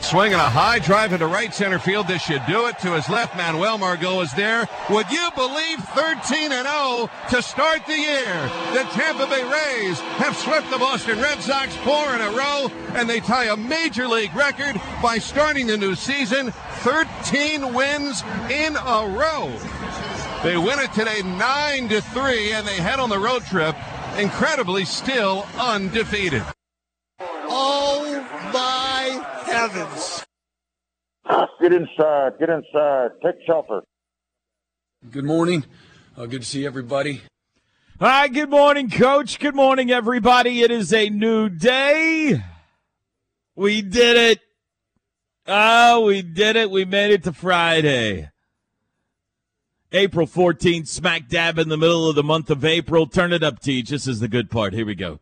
Swinging a high drive into right center field. This should do it. To his left, Manuel Margot is there. Would you believe 13 and 0 to start the year? The Tampa Bay Rays have swept the Boston Red Sox four in a row, and they tie a major league record by starting the new season 13 wins in a row. They win it today 9 to 3, and they head on the road trip, incredibly still undefeated. Oh my heavens. Get inside. Get inside. Take shelter. Good morning. Uh, good to see everybody. Hi, good morning, Coach. Good morning, everybody. It is a new day. We did it. Oh, we did it. We made it to Friday. April 14th, smack dab in the middle of the month of April. Turn it up, Teach. This is the good part. Here we go.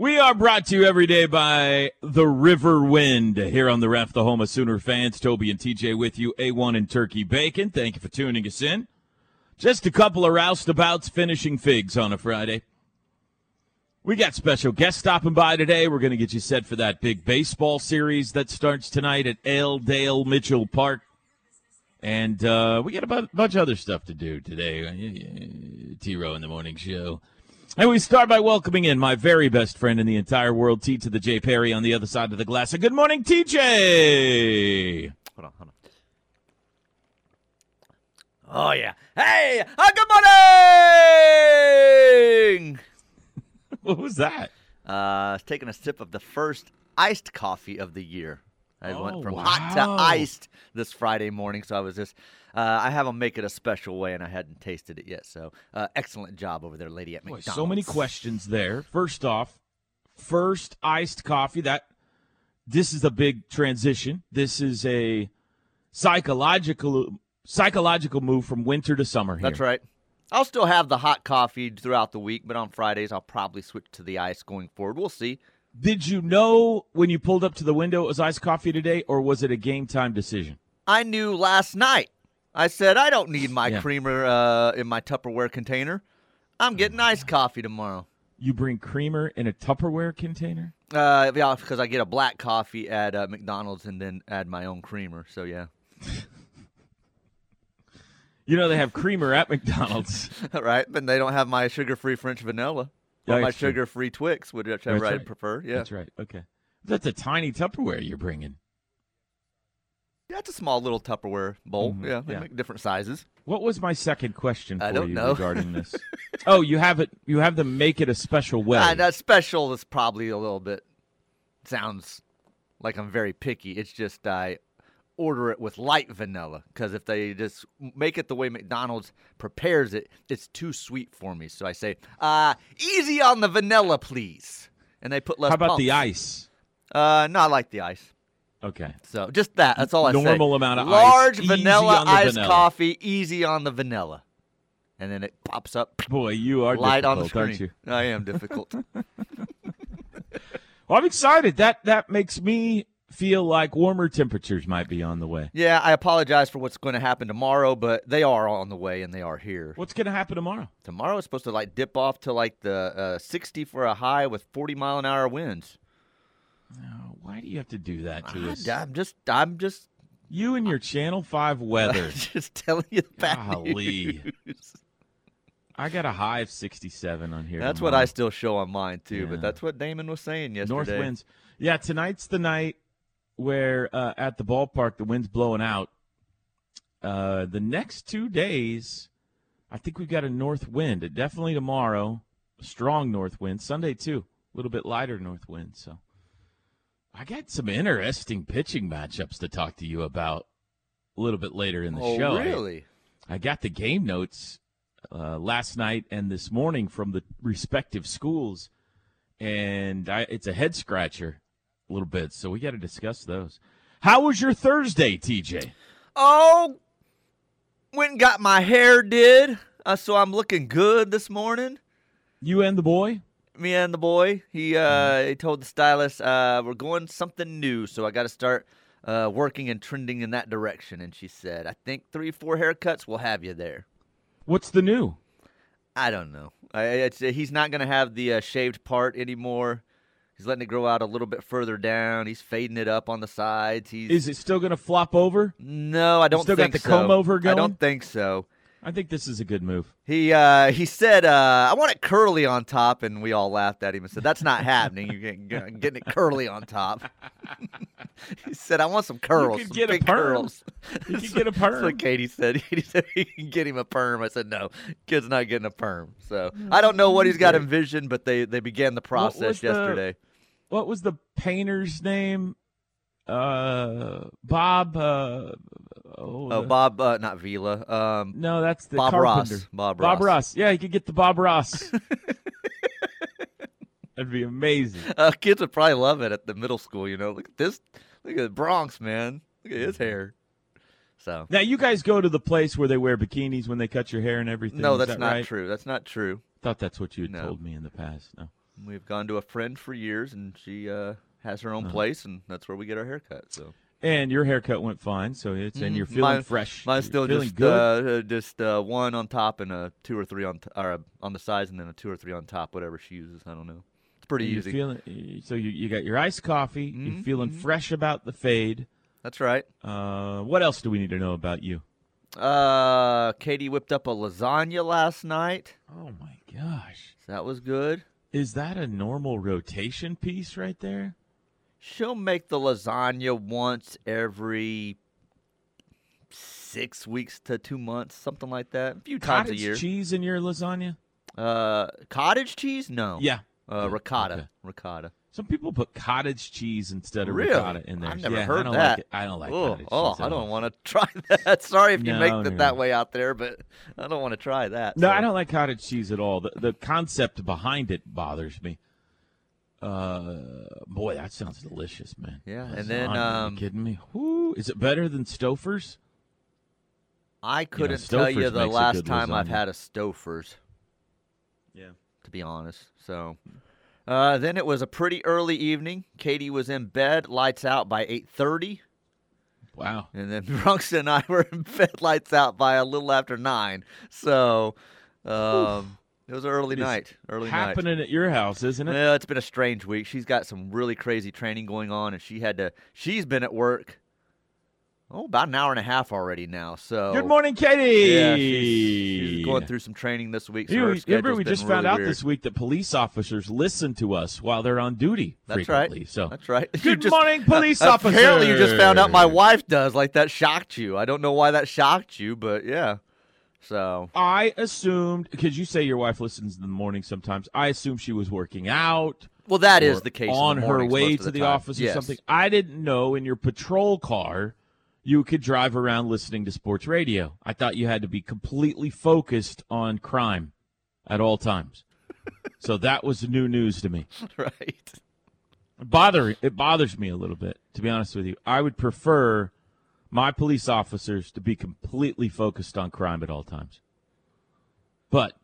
We are brought to you every day by the Riverwind here on the of Sooner fans. Toby and TJ with you, A1 and Turkey Bacon. Thank you for tuning us in. Just a couple of roustabouts finishing figs on a Friday. We got special guests stopping by today. We're going to get you set for that big baseball series that starts tonight at L. Dale Mitchell Park. And uh, we got a bunch of other stuff to do today. T Row in the morning show. And we start by welcoming in my very best friend in the entire world, T to the J Perry on the other side of the glass. And good morning, TJ. Hold on, hold on. Oh yeah. Hey, uh, good morning. What was that? Uh, I was taking a sip of the first iced coffee of the year. I Oh, went from hot to iced this Friday morning, so I was just. Uh, I have them make it a special way, and I hadn't tasted it yet. So, uh, excellent job over there, lady at Boy, McDonald's. so many questions there. First off, first iced coffee. That this is a big transition. This is a psychological psychological move from winter to summer. Here. That's right. I'll still have the hot coffee throughout the week, but on Fridays I'll probably switch to the ice going forward. We'll see. Did you know when you pulled up to the window it was iced coffee today, or was it a game time decision? I knew last night. I said I don't need my Yeah. creamer uh, in my Tupperware container. I'm getting iced coffee tomorrow. You bring creamer in a Tupperware container. Uh, yeah, because I get a black coffee at uh, McDonald's and then add my own creamer. So yeah, You know they have creamer at McDonald's. right. But they don't have my sugar-free French vanilla Yeah, or my sugar-free Twix, That's I right. prefer. Yeah, That's right. Okay, that's a tiny Tupperware you're bringing. That's a small little Tupperware bowl. Mhm, Yeah, they yeah. make different sizes. What was my second question for I don't you know. regarding this? oh, you have it. You have them make it a special way. Uh, that special is probably a little bit sounds like I'm very picky. It's just I order it with light vanilla because if they just make it the way McDonald's prepares it, it's too sweet for me. So I say, uh, easy on the vanilla, please. And they put less. How about the ice? Uh, no, I like the ice. Okay. So just that. That's all I say. Normal amount of ice, large easy vanilla iced vanilla. coffee, easy on the vanilla, and then it pops up. Boy, you are light on the screen. you? I am difficult. Well, I'm excited. That that makes me feel like warmer temperatures might be on the way. Yeah, I apologize for what's going to happen tomorrow, but they are on the way and they are here. What's going to happen tomorrow? Tomorrow is supposed to like dip off to like the uh, 60 for a high with 40 mile an hour winds. Why do you have to do that to us? I, am just, I'm just, You and your Channel Five weather. just telling you the bad news. I got a high of 67 on here. That's what. I still show on mine too, Yeah. but that's what Damon was saying yesterday. North winds. Yeah, tonight's the night where uh, at the ballpark the wind's blowing out. Uh, the next two days, I think we've got a north wind. Definitely tomorrow, a strong north wind. Sunday too, a little bit lighter north wind. So I got some interesting pitching matchups to talk to you about a little bit later in the oh, show. I- really? I got the game notes uh, last night and this morning from the respective schools, and I, it's a head scratcher a little bit. So we got to discuss those. How was your Thursday, TJ? Oh, went and got my hair did, uh, so I'm looking good this morning. You and the boy? Me and the boy, he uh, he told the stylist, uh, "We're going something new, so I got to start uh, working and trending in that direction." And she said, "I think three, four haircuts will have you there." What's the new? I don't know. I, it's, he's not going to have the uh, shaved part anymore. He's letting it grow out a little bit further down. He's fading it up on the sides. He's Is it still going to flop over? no, I don't still got the so. comb over I don't think so. I think this is a good move. He uh, he said, uh, "I want it curly on top," and we all laughed at him and said, "That's not happening. You're getting, getting it curly on top." he said, "I want some curls, could some get a big perm. curls." You can get a That's perm. what Katie said. He said he can get him a perm. I said, "No, kid's not getting a perm." So I don't know what he's got envisioned, but they they began the process the- yesterday. What was the painter's name? Uh, Bob. Oh, Oh, Bob, uh, not Vila. Um, No, that's the Bob carpenter. Ross. Bob Bob Ross. Ross. Yeah, you could get the Bob Ross. That'd be amazing. Uh, kids would probably love it at the middle school. You know, look at this. Look at the Bronx, man. Look at his hair. So Now you guys go to the place where they wear bikinis when they cut your hair and everything. no, is that's that not right? true. That's not true. Thought that's what you had No. told me in the past. No. We've gone to a friend for years, and she uh, has her own Uh-huh. place, and that's where we get our haircut. So And your haircut went fine, so it's and you're feeling Mine- fresh. mine's You're still feeling just good. uh, uh, just uh, one on top and a two or three on t- or on the sides, and then a two or three on top, whatever she uses. I don't know. It's pretty you're easy. feeling so you, you got your iced coffee. You're Mhm, feeling mhm. fresh about the fade. that's right. Uh, what else do we need to know about you? Uh, Katie whipped up a lasagna last night. Oh my gosh, that was good. is that a normal rotation piece right there? She'll make the lasagna once every six weeks to two months, something like that. A few times Cottage a year. cheese in your lasagna? Uh, cottage cheese? No. Yeah. Uh, Yeah, ricotta. okay. Ricotta. Some people put cottage cheese instead of Really? ricotta in there. I've never yeah, I heard don't that. Like it. I don't like oh, cottage oh. I don't want to try that. Sorry if you No, make no, it that no. way out there, but I don't want to try that. No, so. I don't like cottage cheese at all. The, the concept behind it bothers me. Uh, boy, that sounds delicious, man. Yeah, and then, Lasagna, are um, you kidding me? Whoo, is it better than Stouffer's? I couldn't tell you the last good time I've had a Stouffer's. Yeah. to be honest. So uh, then it was a pretty early evening. Katie was in bed, lights out by 8:30, Wow. and then Bronx and I were in bed, lights out by a little after nine. So um, it was an early It is night. Early night. Happening at your house, isn't it? Well, it's been a strange week. She's got some really crazy training going on, and she had to. She's been at work. Oh, about an hour and a half already now. So Good morning, Katie. Yeah, she's, she's going through some training this week. So You, remember we just found really out weird. this week that police officers listen to us while they're on duty That's right. So That's right. Good just- morning, police uh, Apparently, you just found out my wife does. Like that shocked you. I don't know why that shocked you, but yeah. So I assumed because you say your wife listens in the morning sometimes. I assume she was working out. well, that is the case. in the on her way to the time. office or something. I didn't know in your patrol car you could drive around listening to sports radio. I thought you had to be completely focused on crime at all times. so that was new news to me. right. Bother it bothers me a little bit, to be honest with you. I would prefer my police officers to be completely focused on crime at all times. But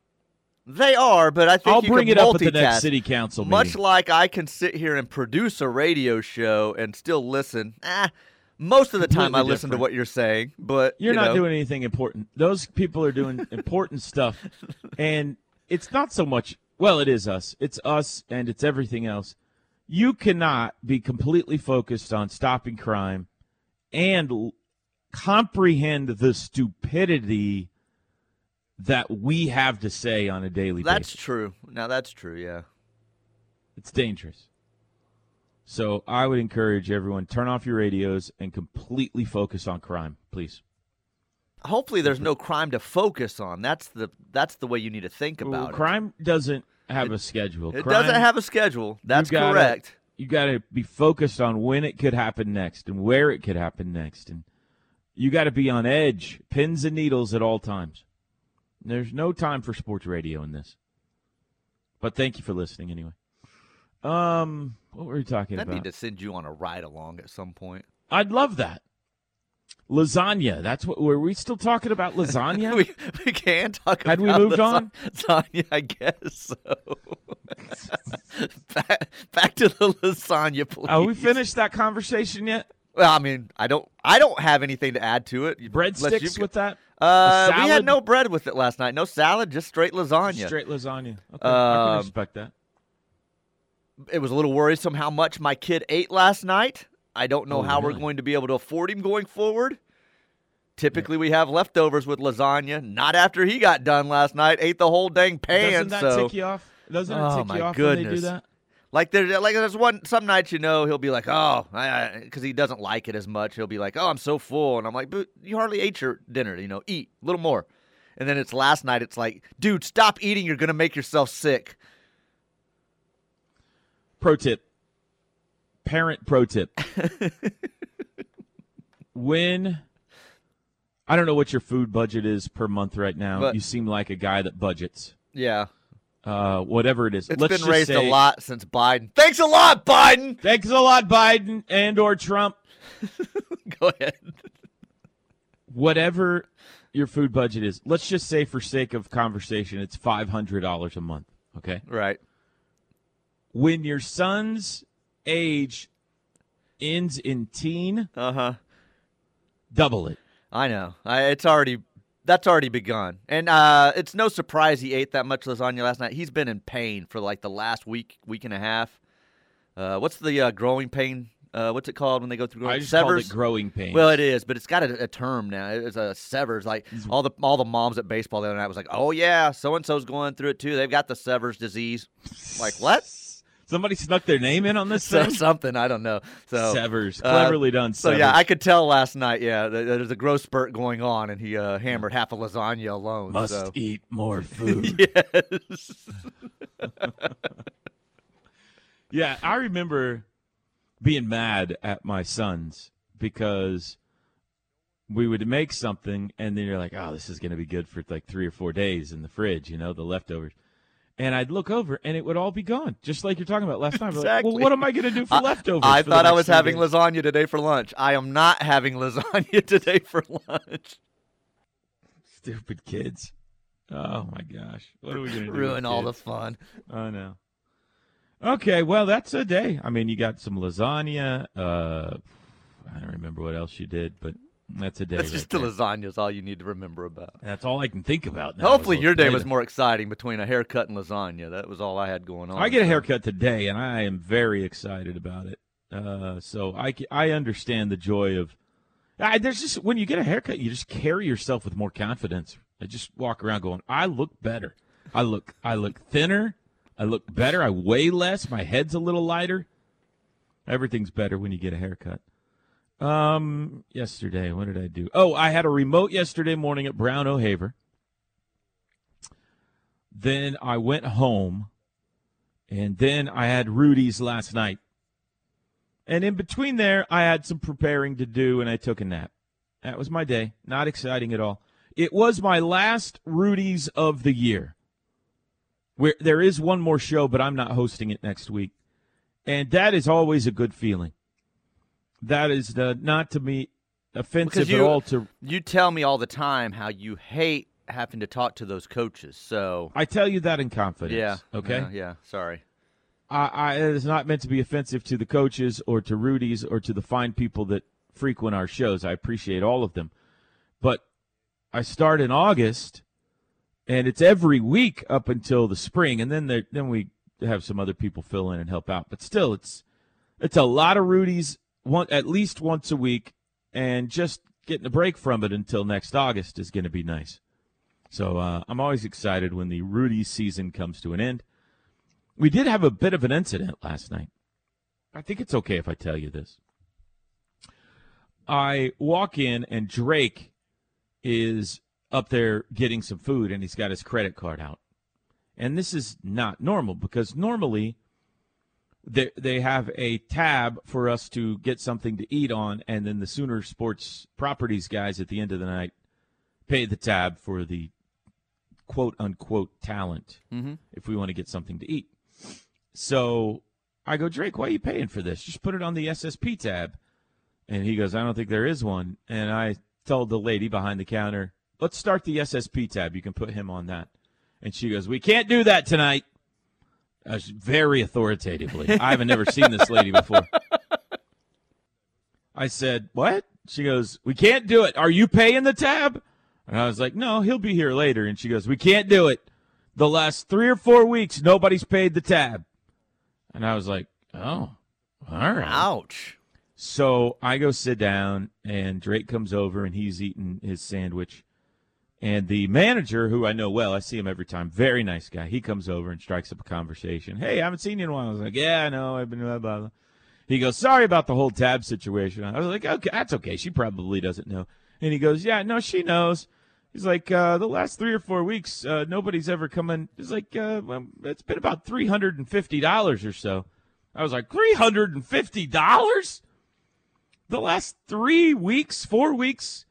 They are, but I think I'll bring it up at the next city council Much like I can sit here and produce a radio show and still listen. Ah, most of the time I Completely listen to what you're saying, but You're you not know, doing anything important. Those people are doing important stuff. And it's not so much, well, it is us. It's us and it's everything else. You cannot be completely focused on stopping crime and comprehend the stupidity that we have to say on a daily That's basis. That's true. Now that's true. Yeah. It's dangerous. So I would encourage everyone turn off your radios and completely focus on crime, please. Hopefully, there's no crime to focus on. That's the that's the way you need to think Well, about it. crime doesn't have a schedule. It Crime- doesn't have a schedule. That's gotta- correct. You got to be focused on when it could happen next and where it could happen next. And you got to be on edge, pins and needles at all times. There's no time for sports radio in this. But thank you for listening anyway. Um, what were we talking about? I about? need to send you on a ride along at some point. I'd love that. Lasagna. That's what. Were we still talking about lasagna? we, we can talk about lasagna. Had we moved the on? lasagna, I guess so. back, back to the lasagna, please. Are we finished that conversation yet? Well, I mean, I don't, I don't have anything to add to it. Breadsticks with that? Uh, we had no bread with it last night. No salad, just straight lasagna. Straight lasagna. Okay, I can Um, respect that. It was a little worrisome how much my kid ate last night. I don't know Oh, how really? we're going to be able to afford him going forward. Typically, we have leftovers with lasagna. Not after he got done last night. Ate the whole dang pan. Doesn't that so, tick you off? Doesn't it Oh, tick my you off when they do goodness. that? like there's like there's one some nights you know he'll be like oh because he doesn't like it as much. He'll be like oh I'm so full and I'm like but you hardly ate your dinner. You know eat a little more. And then it's last night. It's like dude stop eating. You're gonna make yourself sick. Pro tip. Parent pro tip. when I don't know what your food budget is per month right now. But- you seem like a guy that budgets. Yeah, Uh, whatever it is. it's Let's been raised say, a lot since Biden. Thanks a lot, Biden. Thanks a lot, Biden and or Trump. Go ahead. Whatever your food budget is, let's just say for sake of conversation, it's five hundred dollars a month. Okay. Right. When your son's age ends in teen, Uh huh. double it. I know. I, it's already that's already begun, and uh, it's no surprise he ate that much lasagna last night. He's been in pain for like the last week, week and a half. Uh, what's the uh, growing pain? Uh, what's it called when they go through growing I just called it growing pains. Well, it is, but it's got a, a term now. It's a severs. Like all the all the moms at baseball the other night was like, "Oh yeah, so and so's going through it too. They've got the severs disease." Like what? Somebody snuck their name in on this So, something I don't know. So Severs, uh, cleverly done. So yeah, I could tell last night. Yeah, there's a growth spurt going on, and he uh, hammered half a lasagna alone. must so. eat more food. yes. Yeah, I remember being mad at my sons because we would make something and then you're like, oh, this is going to be good for like three or four days in the fridge, you know, the leftovers. And I'd look over and it would all be gone, just like you're talking about last time. Like, Exactly. well, what am I going to do for leftovers? I for thought I was having days? lasagna today for lunch. I am not having lasagna today for lunch. Stupid kids. Oh my gosh. What are we going to do? Ruin all the fun. I know. Okay, well, that's a day. I mean, you got some lasagna. Uh, I don't remember what else you did, but that's a day. That's right just the lasagna is all you need to remember about. That's all I can think about. Now Hopefully, your day was more exciting between a haircut and lasagna. That was all I had going on. I get a haircut today, and I am very excited about it. Uh, so I, I understand the joy of. I, there's just when you get a haircut, you just carry yourself with more confidence. I just walk around going, I look better. I look I look thinner. I look better. I weigh less. My head's a little lighter. Everything's better when you get a haircut. Um, yesterday, what did I do? Oh, I had a remote yesterday morning at Brown O'Haver. Then I went home, and then I had Rudy's last night. And in between there, I had some preparing to do, and I took a nap. That was my day. Not exciting at all. It was my last Rudy's of the year. Where there is one more show, but I'm not hosting it next week, and that is always a good feeling. That is uh, not to me offensive you- at all. To You tell me all the time how you hate having to talk to those coaches. So I tell you that in confidence. yeah, Okay. yeah, yeah. Sorry. I, I, it is not meant to be offensive to the coaches or to Rudy's or to the fine people that frequent our shows. I appreciate all of them. But I start in August, and it's every week up until the spring, and then there, then we have some other people fill in and help out. But still, it's it's a lot of Rudy's one at least once a week, and just getting a break from it until next August is going to be nice. So uh, I'm always excited when the Rudy season comes to an end. We did have a bit of an incident last night. I think it's okay if I tell you this. I walk in and Drake is up there getting some food and he's got his credit card out. And this is not normal because normally they they have a tab for us to get something to eat on, and then the Sooner Sports Properties guys at the end of the night pay the tab for the quote unquote talent Mhm. if we want to get something to eat. So I go, Drake, why are you paying for this? Just put it on the SSP tab. And he goes, I don't think there is one. And I told the lady behind the counter, let's start the SSP tab. You can put him on that. And she goes, we can't do that tonight. Uh, very authoritatively. I haven't never seen this lady before. I said, what? She goes, we can't do it. Are you paying the tab? And I was like, no, he'll be here later. And she goes, we can't do it. The last three or four weeks, nobody's paid the tab. And I was like, oh, all right. Ouch. So I go sit down, and Drake comes over, and he's eating his sandwich. And the manager, who I know well, I see him every time, very nice guy. He comes over and strikes up a conversation. Hey, I haven't seen you in a while. I was like, yeah, I know. I've been blah, blah, blah. He goes, sorry about the whole tab situation. I was like, okay, that's okay. She probably doesn't know. And he goes, yeah, no, she knows. He's like, uh, the last three or four weeks, uh, nobody's ever come in. He's like, uh, well, it's been about $350 or so. I was like, $350? The last three weeks, four weeks,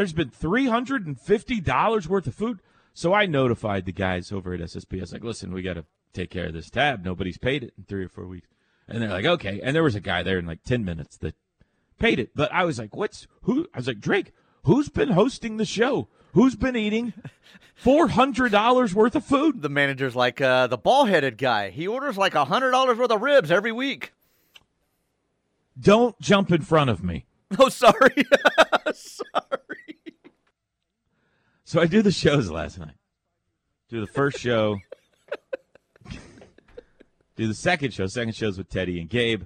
there's been $350 worth of food. So I notified the guys over at SSP. I was like, listen, we got to take care of this tab. Nobody's paid it in three or four weeks. And they're like, okay. And there was a guy there in like 10 minutes that paid it. But I was like, what's who? I was like, Drake, who's been hosting the show? Who's been eating $400 worth of food? The manager's like uh, the ball headed guy. He orders like a $100 worth of ribs every week. Don't jump in front of me. Oh, sorry. sorry. So I do the shows last night. Do the first show. do the second show. Second show's with Teddy and Gabe.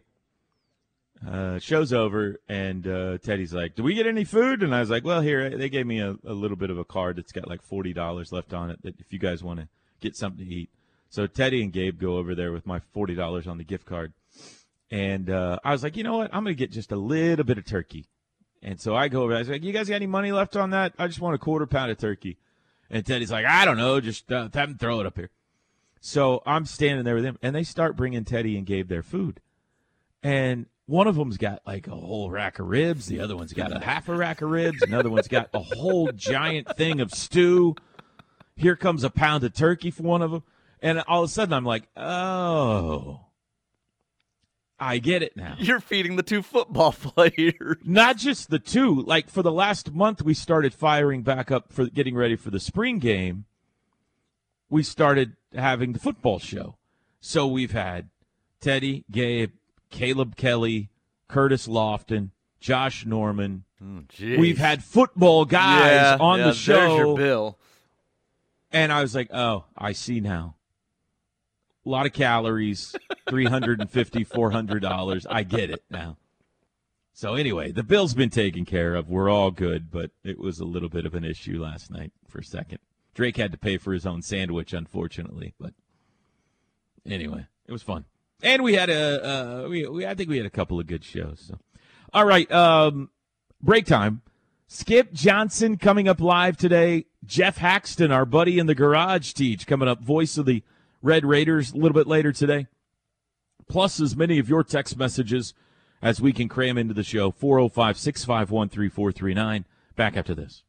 Uh, show's over, and uh, Teddy's like, "Do we get any food?" And I was like, "Well, here they gave me a, a little bit of a card that's got like forty dollars left on it. That if you guys want to get something to eat." So Teddy and Gabe go over there with my forty dollars on the gift card, and uh, I was like, "You know what? I'm gonna get just a little bit of turkey." And so I go over. I was like, "You guys got any money left on that? I just want a quarter pound of turkey." And Teddy's like, "I don't know. Just uh, have them throw it up here." So I'm standing there with him, and they start bringing Teddy and Gabe their food, and one of them's got like a whole rack of ribs. The other one's got a half a rack of ribs. Another one's got a whole giant thing of stew. Here comes a pound of turkey for one of them, and all of a sudden I'm like, "Oh." I get it now. You're feeding the two football players. Not just the two. Like for the last month, we started firing back up for getting ready for the spring game. We started having the football show. So we've had Teddy, Gabe, Caleb Kelly, Curtis Lofton, Josh Norman. Jeez. We've had football guys Yeah, on yeah, the There's your show. bill. And I was like, oh, I see now. A lot of calories, 350 $400. I get it now. So, anyway, the bill's been taken care of. We're all good, but it was a little bit of an issue last night for a second. Drake had to pay for his own sandwich, unfortunately. But anyway, it was fun. And we had a, uh, we, we, I think we had a couple of good shows. So. All right, um, break time. Skip Johnson coming up live today. Geoff Haxton, our buddy in the garage teach, coming up, voice of the Red Raiders a little bit later today. Plus, as many of your text messages as we can cram into the show. 405 651 3439. Back after this.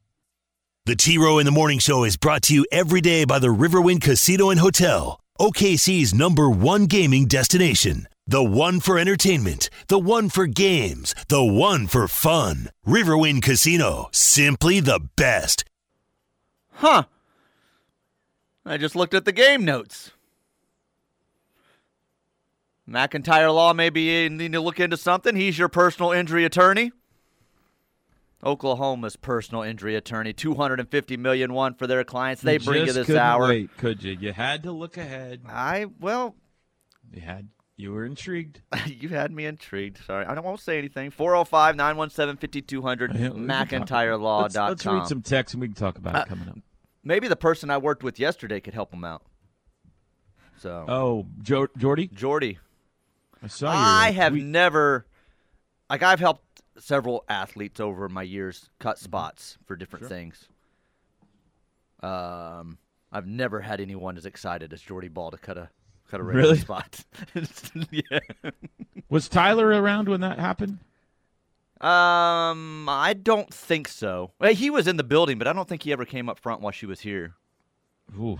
The T Row in the Morning Show is brought to you every day by the Riverwind Casino and Hotel, OKC's number one gaming destination. The one for entertainment, the one for games, the one for fun. Riverwind Casino, simply the best. Huh. I just looked at the game notes. McIntyre Law maybe need to look into something. He's your personal injury attorney. Oklahoma's personal injury attorney, 250 million one for their clients. They bring you this hour. Wait, could you? You had to look ahead. I well, You had. You were intrigued. you had me intrigued. Sorry, I don't won't say anything. 405 917 5200 Yeah, we can talk- McIntyreLaw.com. Let's, let's read some text and we can talk about Uh, it coming up. Maybe the person I worked with yesterday could help him out. So, Oh, jo- Jordy, Jordy, I saw you. I have never, like, I've helped several athletes over my years cut spots for different things. Um, I've never had anyone as excited as Jordy Bahl to cut a Cut a Really? spot. yeah. Was Tyler around when that happened? Um, I don't think so. Well, he was in the building, but I don't think he ever came up front while she was here. Ooh,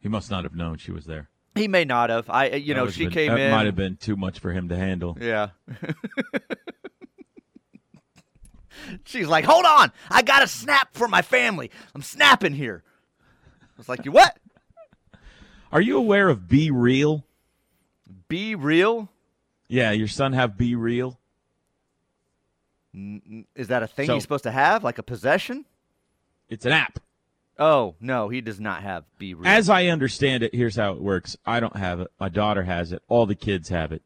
he must not have known she was there. He may not have. I, you That know, she been- came that in. Might have been too much for him to handle. Yeah. She's like, "Hold on, I got to snap for my family. I'm snapping here." I was like, "You what? Are you aware of Be Real? Be real? Yeah, your son have Be Real. Is that a thing So- he's supposed to have, like a possession?" It's an app. Oh no, he does not have B. real. As I understand it, here's how it works. I don't have it. My daughter has it. All the kids have it.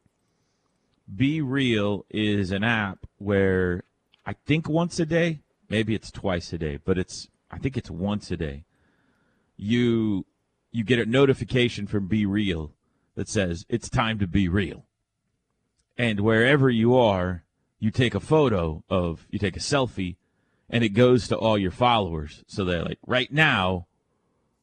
Be Real is an app where I think once a day, maybe it's twice a day, but it's I think it's once a day. You you get a notification from Be Real that says it's time to be real. And wherever you are, you take a photo of you take a selfie and it goes to all your followers. So they're like, right now,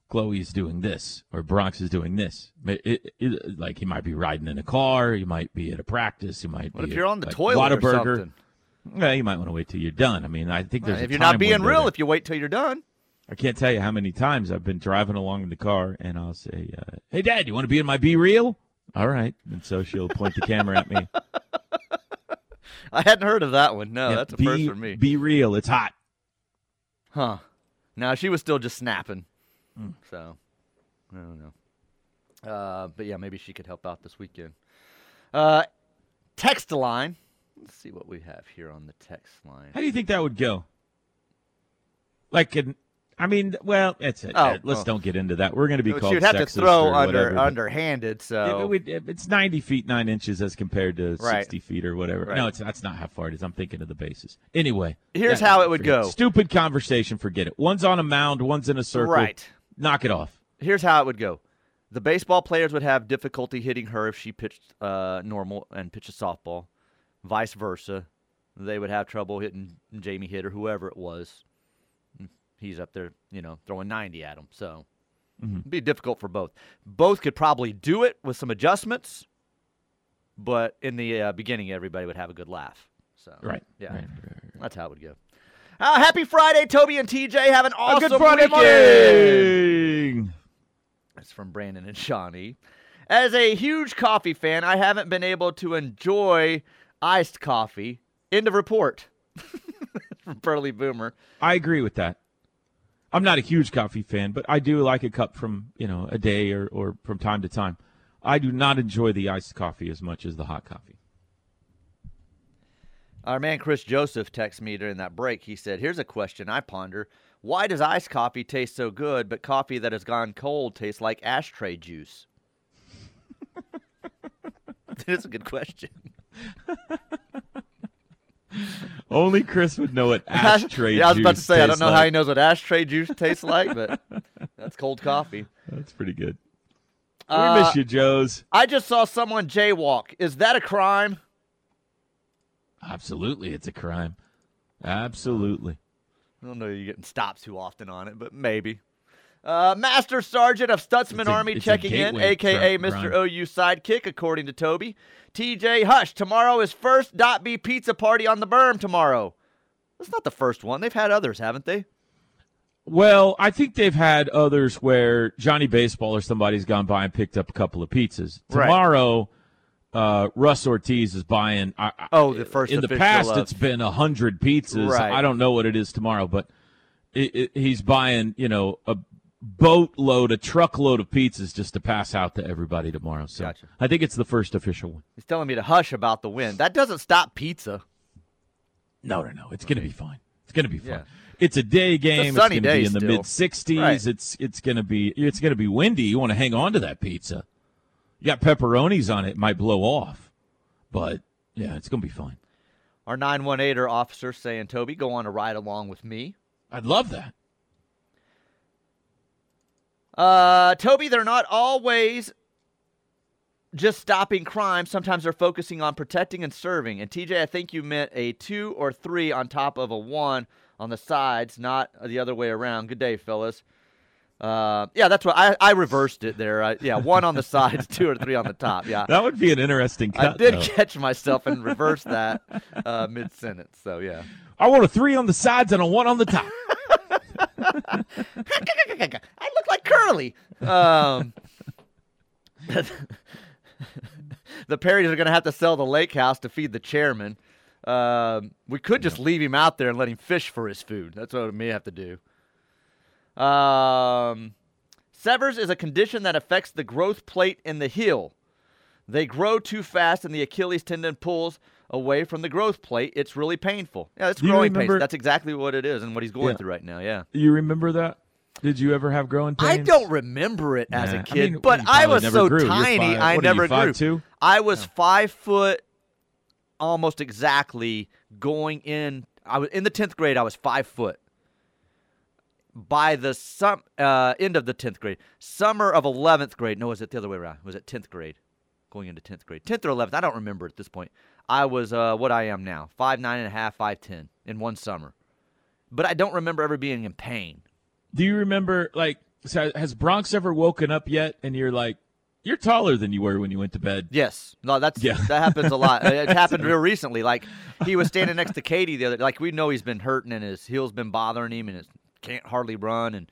Chloe's doing this or Bronx is doing this. It- it- like he might be riding in a car, you might be at a practice, you might what be if you're at, on the like, toilet or something? Yeah, you might want to wait till you're done. I mean, I think there's a if you're not being real, there. if you wait till you're done. I can't tell you how many times I've been driving along in the car and I'll say, uh, "Hey, Dad, you want to be in my Be Real?" All right, and so she'll point the camera at me. I hadn't heard of that one. No, Yeah, that's a be, first for me. Be real. It's hot. Huh. No, she was still just snapping. Hmm. So, I don't know. Uh, but yeah, maybe she could help out this weekend. Uh, text line. Let's see what we have here on the text line. How do you think that would go? Like, an, I mean, well, that's it. Oh, Uh, let's well. don't get into that. We're going to be called would have to throw under whatever, underhanded. So but we- it's 90 feet 9 inches as compared to Right. 60 feet or whatever. Right. No, it's that's not how far it is. I'm thinking of the bases. Anyway, Here's that- how it would forget go. Stupid conversation. Forget it. One's on a mound. One's in a circle. Right. Knock it off. here's how it would go. The baseball players would have difficulty hitting her if she pitched uh, normal and pitched a softball. Vice versa, they would have trouble hitting Jamie Hitt or whoever it was. He's up there, you know, throwing 90 at him. So it'd be difficult for both. Both could probably do it with some adjustments, but in the uh, beginning, everybody would have a good laugh. So Right. yeah, right. that's how it would go. Uh, happy Friday, Toby and TJ. Have an awesome a good Friday weekend. morning. That's from Brandon and Shawnee. As a huge coffee fan, I haven't been able to enjoy iced coffee. End of report. from Burley Boomer. I agree with that. I'm not a huge coffee fan, but I do like a cup from you know a day or, or from time to time. I do not enjoy the iced coffee as much as the hot coffee. Our man Chris Joseph texted me during that break. He said, Here's a question I ponder. Why does iced coffee taste so good, but coffee that has gone cold tastes like ashtray juice? That's a good question. Only Chris would know what ashtray yeah, I was about to say, I don't know how he knows what ashtray juice tastes like, but that's cold coffee. That's pretty good. Uh, we miss you, Joes. I just saw someone jaywalk. Is that a crime? Absolutely, it's a crime. Absolutely. I don't know you're getting stopped too often on it, but maybe. Uh, Master Sergeant of Stutzman It's Army a checking in, aka cri- Mr. crime. OU sidekick, according to Toby. TJ Hush, tomorrow is first Dot B pizza party on the berm tomorrow. That's not the first one. They've had others, haven't they? Well, I think they've had others where Johnny Baseball or somebody's gone by and picked up a couple of pizzas. Right. Tomorrow, uh, Russ Ortiz is buying. I, I- Oh, the first In the past, of- it's been a hundred pizzas. Right. I don't know what it is tomorrow, but it, it, he's buying, you know, a boatload, a truckload of pizzas just to pass out to everybody tomorrow. So Gotcha. I think it's the first official one. He's telling me to hush about the win. That doesn't stop pizza. No, no, no. It's going to be fine. It's going to be fine. Yeah. It's a day game. It's, sunny going to be in the mid 60s. Right. It's it's going to be it's going to be windy. You want to hang on to that pizza. You got pepperonis on it, it might blow off. But yeah, it's going to be fine. Our 918er officer saying, Toby, go on a ride along with me. I'd love that. Uh, Toby, they're not always just stopping crime. Sometimes they're focusing on protecting and serving. And TJ, I think you meant a two or three on top of a one on the sides, not the other way around. Good day, fellas. Uh, yeah, that's what I, I reversed it there. I, yeah, one on the sides, two or three on the top. Yeah, That would be an interesting cut. I did though. catch myself and reverse that uh, mid sentence. So yeah. I want a three on the sides and a one on the top. I look like Curly. Um, the Perrys are going to have to sell the lake house to feed the chairman. Um, we could just leave him out there and let him fish for his food. That's what we may have to do. Um, severs is a condition that affects the growth plate in the heel. They grow too fast and the Achilles tendon pulls away from the growth plate. It's really painful. Yeah, it's growing pains. That's exactly what it is and what he's going Yeah. through right now. Yeah. You remember that? Did you ever have growing pains? I don't remember it as Nah. a I kid, mean, but I was so grew. Tiny. five- I are you, never grew. 5'2"? I was five foot, almost exactly going in. I was in the tenth grade. I was five foot. By the sum, uh, end of the tenth grade, summer of eleventh grade. No, was it the other way around? Was it tenth grade? Going into tenth grade, tenth or eleventh? I don't remember at this point. I was uh, what I am now, five nine and a half, five ten in one summer. But I don't remember ever being in pain. Do you remember, like, has Bronx ever woken up yet and you're like, you're taller than you were when you went to bed? Yes, no, that's Yeah. that happens a lot. It happened real recently. Like he was standing next to Katie the other. Like we know he's been hurting and his heel's been bothering him and it can't hardly run. And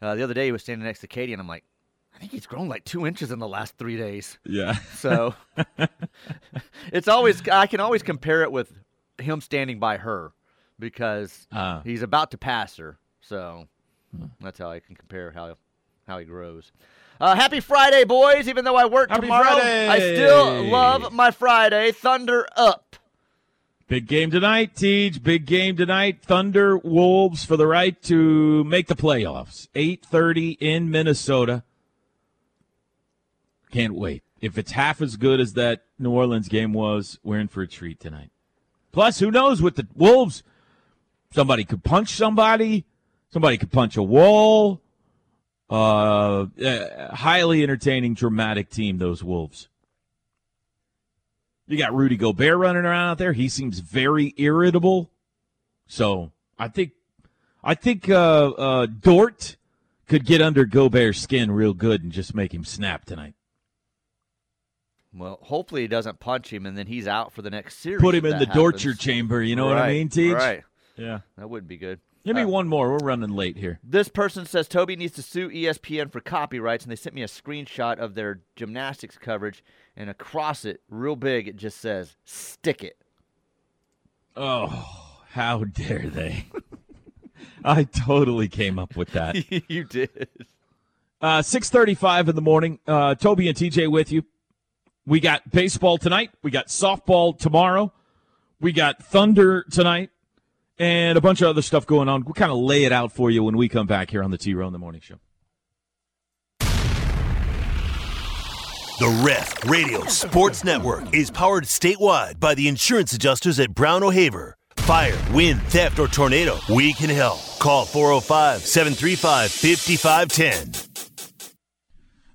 uh, the other day he was standing next to Katie and I'm like, I think he's grown like two inches in the last three days. Yeah. So it's always I can always compare it with him standing by her because Ah. he's about to pass her. So that's how I can compare how how he grows. Uh, happy Friday, boys! Even though I work Happy tomorrow, I still love my Friday. Thunder up! Big game tonight, Teej. Big game tonight. Thunder Wolves for the right to make the playoffs. 8:30 in Minnesota. Can't wait. If it's half as good as that New Orleans game was, we're in for a treat tonight. Plus, who knows with the Wolves? Somebody could punch somebody. Somebody could punch a wall. Uh, uh, highly entertaining, dramatic team. Those Wolves. You got Rudy Gobert running around out there. He seems very irritable. So I think, I think uh, uh, Dort could get under Gobert's skin real good and just make him snap tonight. Well, hopefully he doesn't punch him and then he's out for the next series. Put him in the that torture chamber. You know what I mean, Teach? Right. Yeah. That would be good. Give me Uh, one more. We're running late here. This person says Toby needs to sue ESPN for copyrights, and they sent me a screenshot of their gymnastics coverage, and across it, real big, it just says "stick it." Oh, how dare they? I totally came up with that. you did. Uh, 635 in the morning. Uh, Toby and TJ with you. We got baseball tonight. We got softball tomorrow. We got thunder tonight and a bunch of other stuff going on. We'll kind of lay it out for you when we come back here on the T Row in the Morning Show. The Ref Radio Sports Network is powered statewide by the insurance adjusters at Brown O'Haver. Fire, wind, theft, or tornado, we can help. Call 405 735 5510.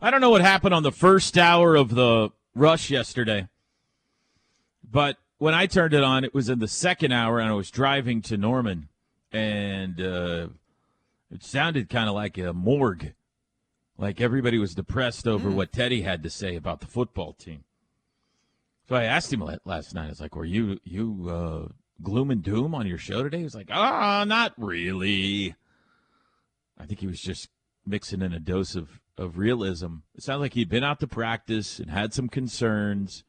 I don't know what happened on the first hour of the rush yesterday, but when I turned it on, it was in the second hour, and I was driving to Norman, and uh, it sounded kind of like a morgue. Like everybody was depressed over what Teddy had to say about the football team. So I asked him last night. I was like, "Were you you uh, gloom and doom on your show today?" He was like, "Ah, not really." I think he was just mixing in a dose of, of realism. It sounded like he'd been out to practice and had some concerns,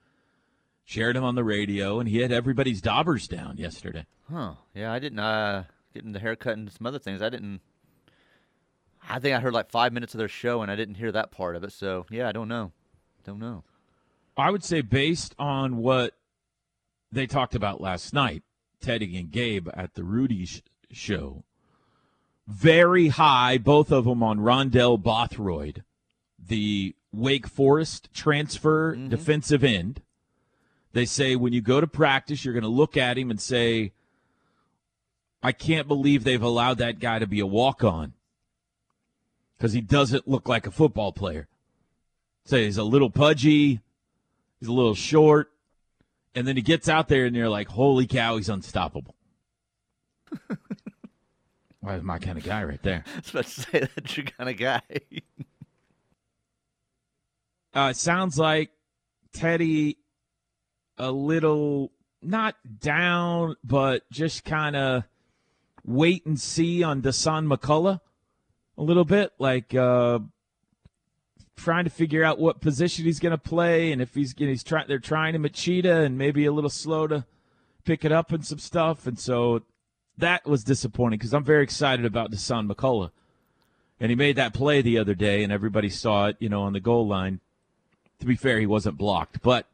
shared him on the radio, and he had everybody's daubers down yesterday. Huh? Yeah, I didn't. Uh, getting the haircut and some other things. I didn't. I think I heard like five minutes of their show, and I didn't hear that part of it. So yeah, I don't know. Don't know. I would say, based on what they talked about last night, Teddy and Gabe at the Rudy sh- show, very high, both of them on Rondell Bothroyd, the Wake Forest transfer defensive end. They say when you go to practice, you're going to look at him and say, I can't believe they've allowed that guy to be a walk on because he doesn't look like a football player. Say he's a little pudgy, he's a little short, and then he gets out there and you're like, holy cow, he's unstoppable. Well, is my kind of guy right there. I was about to say that's your kind of guy. Uh, it sounds like Teddy a little not down, but just kind of wait and see on Dasan McCullough a little bit, like uh, trying to figure out what position he's going to play, and if he's he's trying they're trying him at Cheetah, and maybe a little slow to pick it up and some stuff, and so that was disappointing because I'm very excited about Dasan McCullough, and he made that play the other day, and everybody saw it, you know, on the goal line. To be fair, he wasn't blocked, but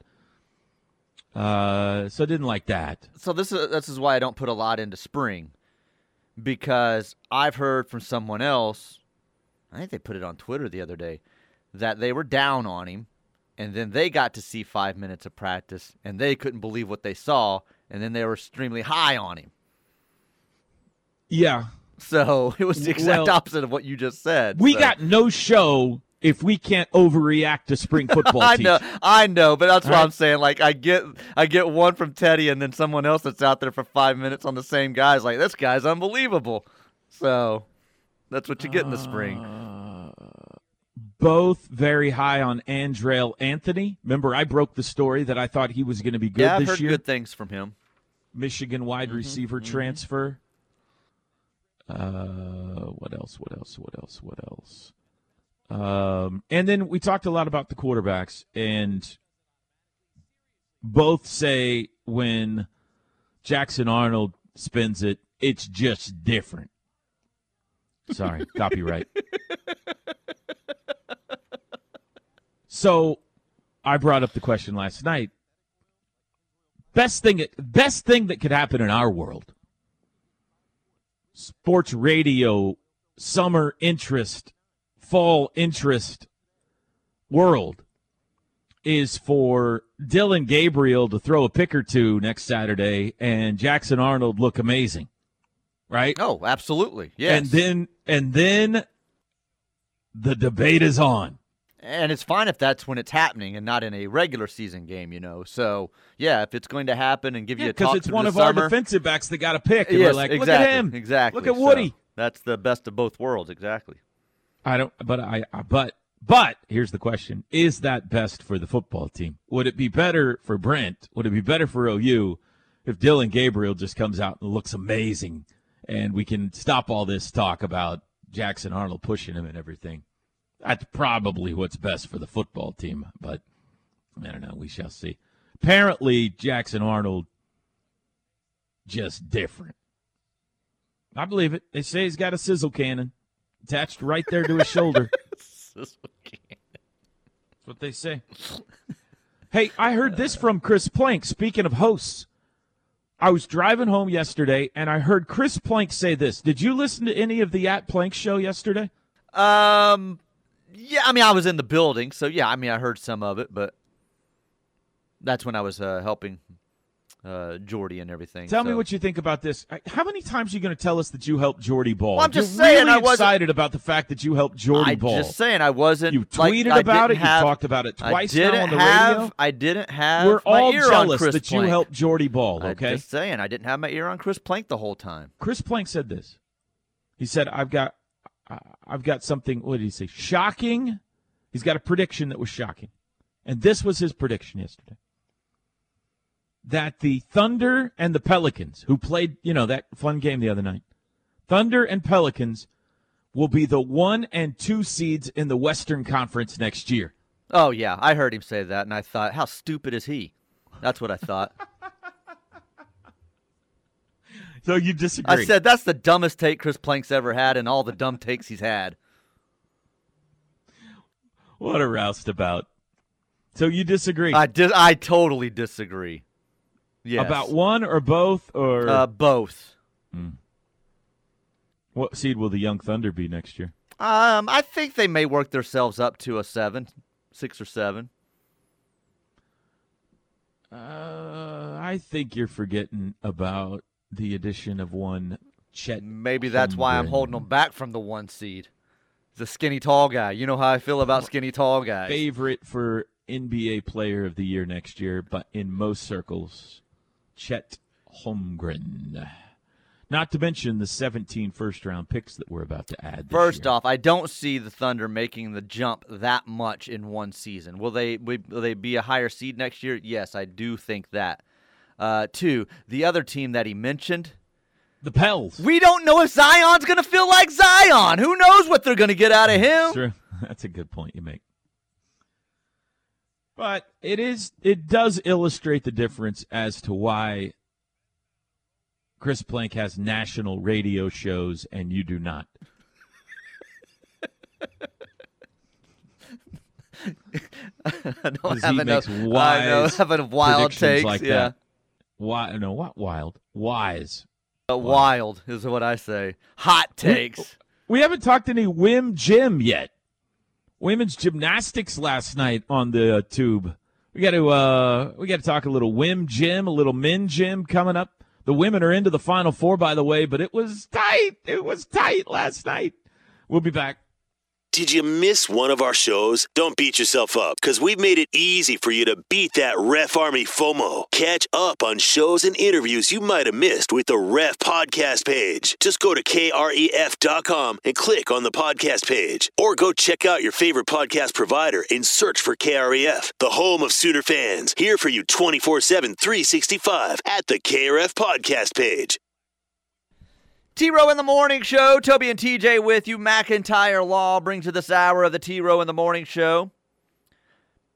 uh, so I didn't like that. So this is this is why I don't put a lot into spring, because I've heard from someone else. I think they put it on Twitter the other day that they were down on him, and then they got to see five minutes of practice, and they couldn't believe what they saw, and then they were extremely high on him. Yeah, So it was the exact Well, opposite of what you just said. we so. got no show if we can't overreact to spring football. I know, I know, but that's what Right. I'm saying. Like, I get, I get one from Teddy, and then someone else that's out there for five minutes on the same guys. Like, this guy's unbelievable. So, that's what you get in the spring. Both very high on Andrel Anthony. Remember, I broke the story that I thought he was going to be good yeah, I've this heard year. good things from him. Michigan wide Mm-hmm, receiver transfer. Uh, what else? What else? What else? What else? Um, and then we talked a lot about the quarterbacks, and both say when Jackson Arnold spins it, it's just different. Sorry, copyright. So, I brought up the question last night best thing best thing that could happen in our world sports radio summer interest fall interest world is for Dillon Gabriel to throw a pick or two next Saturday and Jackson Arnold look amazing right Oh, absolutely. Yes. and then and then the debate is on And it's fine if that's when it's happening and not in a regular season game, you know. So yeah, if it's going to happen and give you a because it's one of our defensive backs that got a pick and yes, we're like exactly, look at him exactly. look at So Woody that's the best of both worlds, exactly. I don't, but I, but, but here's the question: Is that best for the football team? Would it be better for Brent? Would it be better for OU if Dillon Gabriel just comes out and looks amazing, and we can stop all this talk about Jackson Arnold pushing him and everything? That's probably what's best for the football team, but I don't know. We shall see. Apparently, Jackson Arnold just different. I believe it. They say he's got a sizzle cannon attached right there to his shoulder. That's what they say. Hey, I heard this from Chris Plank. Speaking of hosts, I was driving home yesterday and I heard Chris Plank say this. Did you listen to any of the At Plank show yesterday? Um, yeah, I mean, I was in the building, so yeah, I mean, I heard some of it, but that's when I was uh, helping uh, Jordy and everything. Tell me what you think about this. How many times are you going to tell us that you helped Jordy Bahl? Well, I'm just You're saying really I wasn't- excited about the fact that you helped Jordy I'm Bahl. just saying I wasn't. You tweeted I about it. have- you talked about it I twice now on the have, radio. I didn't have. We're my all ear on jealous Chris that you helped Jordy Bahl. Okay, I'm just saying I didn't have my ear on Chris Plank the whole time. Chris Plank said this. He said, "I've got, I've got something. What did he say? Shocking. He's got a prediction that was shocking, and this was his prediction yesterday: that the Thunder and the Pelicans, who played, you know, that fun game the other night, Thunder and Pelicans will be the one and two seeds in the Western Conference next year. Oh yeah, I heard him say that, and I thought, how stupid is he? That's what I thought. So you disagree? I said that's the dumbest take Chris Plank's ever had, and all the dumb takes he's had. what a roustabout. So you disagree I dis- I totally disagree. Yes. about one or both or uh, both. What seed will the Young Thunder be next year? Um, I think they may work themselves up to a seven, six or seven. Uh, I think you're forgetting about the addition of one Chet. Maybe that's why I'm holding them back from the one seed. A skinny tall guy. You know how I feel about skinny tall guys. Favorite for NBA Player of the Year next year, but in most circles, Chet Holmgren. Not to mention the 17 first round picks that we're about to add. First year. off, I don't see the Thunder making the jump that much in one season. Will they? Will they be a higher seed next year? Yes, I do think that. Uh, two, the other team that he mentioned, the Pels. we don't know if Zion's going to feel like Zion. Who knows what they're going to get out of him? True. That's a good point you make. But it is it does illustrate the difference as to why Chris Plank has national radio shows and you do not. I don't have enough. makes I know, wise having wild takes. like yeah, that. Why no, what wild? Wise. Uh, wild is what I say. Hot takes. We haven't talked any Wim Gym yet. Women's gymnastics last night on the uh, tube. We got to uh, we got to talk a little Wim Gym, a little Men Gym coming up. The women are into the final four, by the way, but it was tight. It was tight last night. We'll be back. Did you miss one of our shows? Don't beat yourself up because we've made it easy for you to beat that Ref Army FOMO. Catch up on shows and interviews you might have missed with the Ref podcast page. Just go to kref.com and click on the podcast page, or go check out your favorite podcast provider and search for KREF, the home of Sooner fans. Here for you 24 7, 365 at the KRF podcast page. T Row in the Morning Show. Toby and TJ with you. McIntyre Law brings you this hour of the T Row in the Morning Show.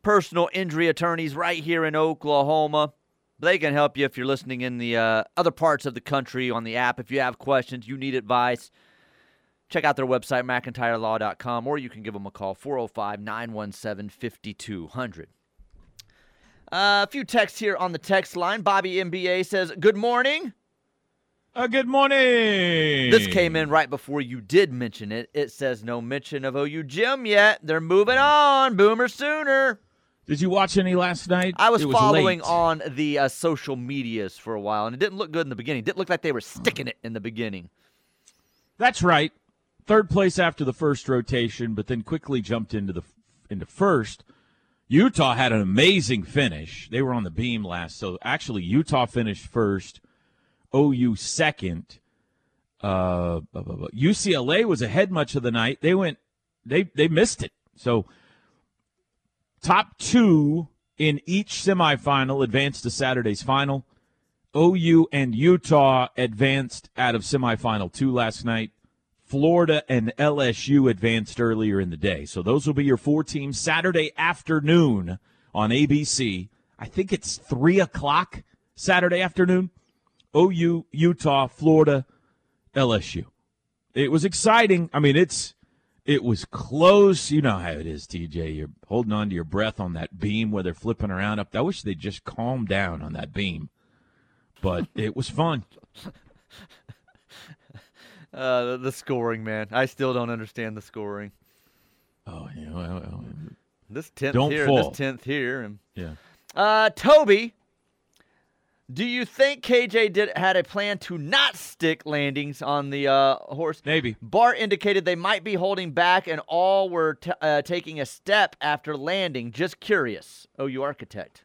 Personal injury attorneys right here in Oklahoma. They can help you if you're listening in the uh, other parts of the country on the app. If you have questions, you need advice, check out their website, McIntyreLaw.com, or you can give them a call, 405 917 5200. A few texts here on the text line. Bobby MBA says, Good morning. Uh, good morning. This came in right before you did mention it. It says no mention of OU Gym yet. They're moving on. Boomer sooner. Did you watch any last night? I was, It following late. on the uh, social medias for a while, and it didn't look good in the beginning. It didn't look like they were sticking it in the beginning. That's right. Third place after the first rotation, but then quickly jumped into the into first. Utah had an amazing finish. They were on the beam last, so actually Utah finished first, OU second. Uh, UCLA was ahead much of the night. They went, they they missed it. So top two in each semifinal advanced to Saturday's final. OU and Utah advanced out of semifinal two last night. Florida and LSU advanced earlier in the day. So those will be your four teams Saturday afternoon on ABC. I think it's three o'clock Saturday afternoon. OU, Utah, Florida, LSU. It was exciting. I mean, it's it was close. You know how it is, TJ. You're holding on to your breath on that beam where they're flipping around up. I wish they'd just calm down on that beam. But it was fun. Uh, the, the scoring, man. I still don't understand the scoring. Oh, yeah. Well, well, This tenth Don't here, fall. this tenth here, and yeah. Uh, Toby, do you think KJ did had a plan to not stick landings on the uh, horse? Maybe. Bart indicated they might be holding back, and all were t- uh, taking a step after landing. Just curious. Oh, you architect.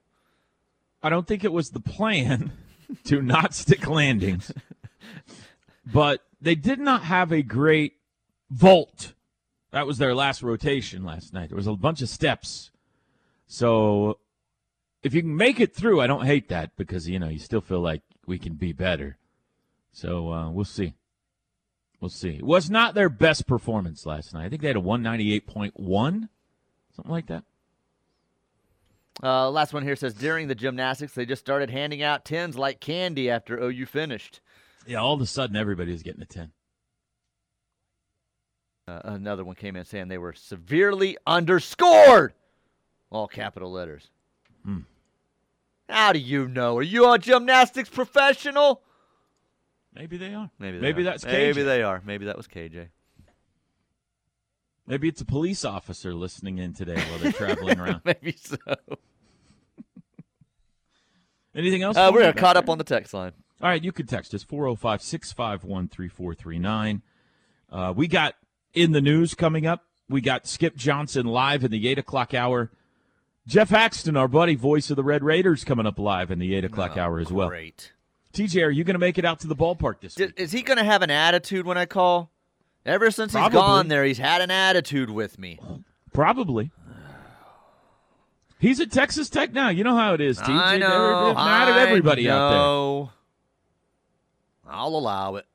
I don't think it was the plan to not stick landings, but they did not have a great vault. That was their last rotation last night. There was a bunch of steps. So if you can make it through, I don't hate that because, you know, you still feel like we can be better. So uh, we'll see. We'll see. It was not their best performance last night. I think they had a 198.1, something like that. Uh, last one here says during the gymnastics, they just started handing out tens like candy after OU finished. Yeah, all of a sudden everybody was getting a 10. Uh, another one came in saying they were severely underscored. All capital letters. Hmm. How do you know? Are you a gymnastics professional? Maybe they are. Maybe they Maybe are. that's KJ. maybe they are. Maybe that was KJ. Maybe it's a police officer listening in today while they're traveling around. maybe so. Anything else? Uh, we're caught up on the text line. All right, you can text us 405 651 3439. Uh, We got in the news coming up. We got Skip Johnson live in the 8 o'clock hour. Geoff Haxton, our buddy, voice of the Red Raiders, coming up live in the 8 o'clock oh, hour as well. Oh, Great. TJ, are you going to make it out to the ballpark this D- week? is he going to have an attitude when I call? Ever since he's gone there, he's had an attitude with me. Probably. He's at Texas Tech now. You know how it is, TJ. I know. mad at everybody out there. know. I'll allow it.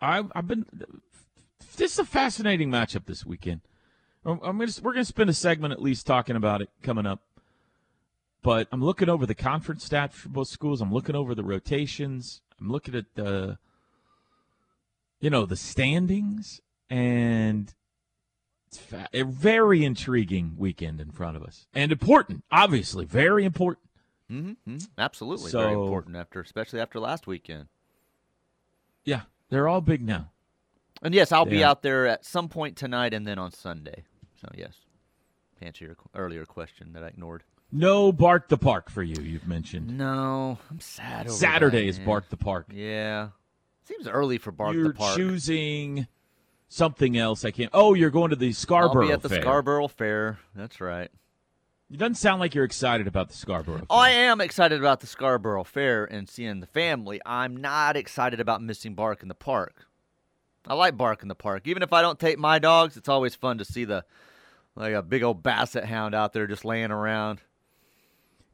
I, I've been. This is a fascinating matchup this weekend. I'm, gonna, we're going to spend a segment at least talking about it coming up. But I'm looking over the conference stats for both schools. I'm looking over the rotations. I'm looking at the, you know, the standings, and it's fa- a very intriguing weekend in front of us, and important. Obviously, very important. Mm-hmm. Absolutely, very important after, especially after last weekend. Yeah, they're all big now. And yes, I'll be out there at some point tonight and then on Sunday. So yes, to answer your earlier question that I ignored. No Bark the Park for you. You've mentioned No, I'm sad. Over Saturday that, is man. Bark the Park. Yeah, seems early for Bark you're the Park. choosing something else. I can't. Oh, you're going to the Scarborough. I'll be at the Fair. Scarborough Fair. That's right. It doesn't sound like you're excited about the Scarborough. Fair. Oh, I am excited about the Scarborough Fair and seeing the family. I'm not excited about missing Bark in the Park. I like Bark in the Park. Even if I don't take my dogs, it's always fun to see the like a big old basset hound out there just laying around.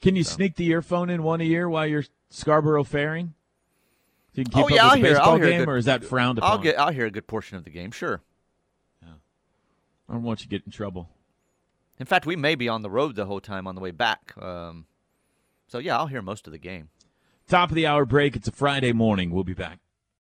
Can you sneak the earphone in one ear while you're Scarborough fairing? So you can keep Oh, up yeah, with I'll the hear- I'll hear a game, good- or is that frowned upon? I'll get I'll hear a good portion of the game, sure. I don't want you to get in trouble. In fact, we may be on the road the whole time on the way back. Um, so yeah, I'll hear most of the game. Top of the hour break. It's a Friday morning. We'll be back.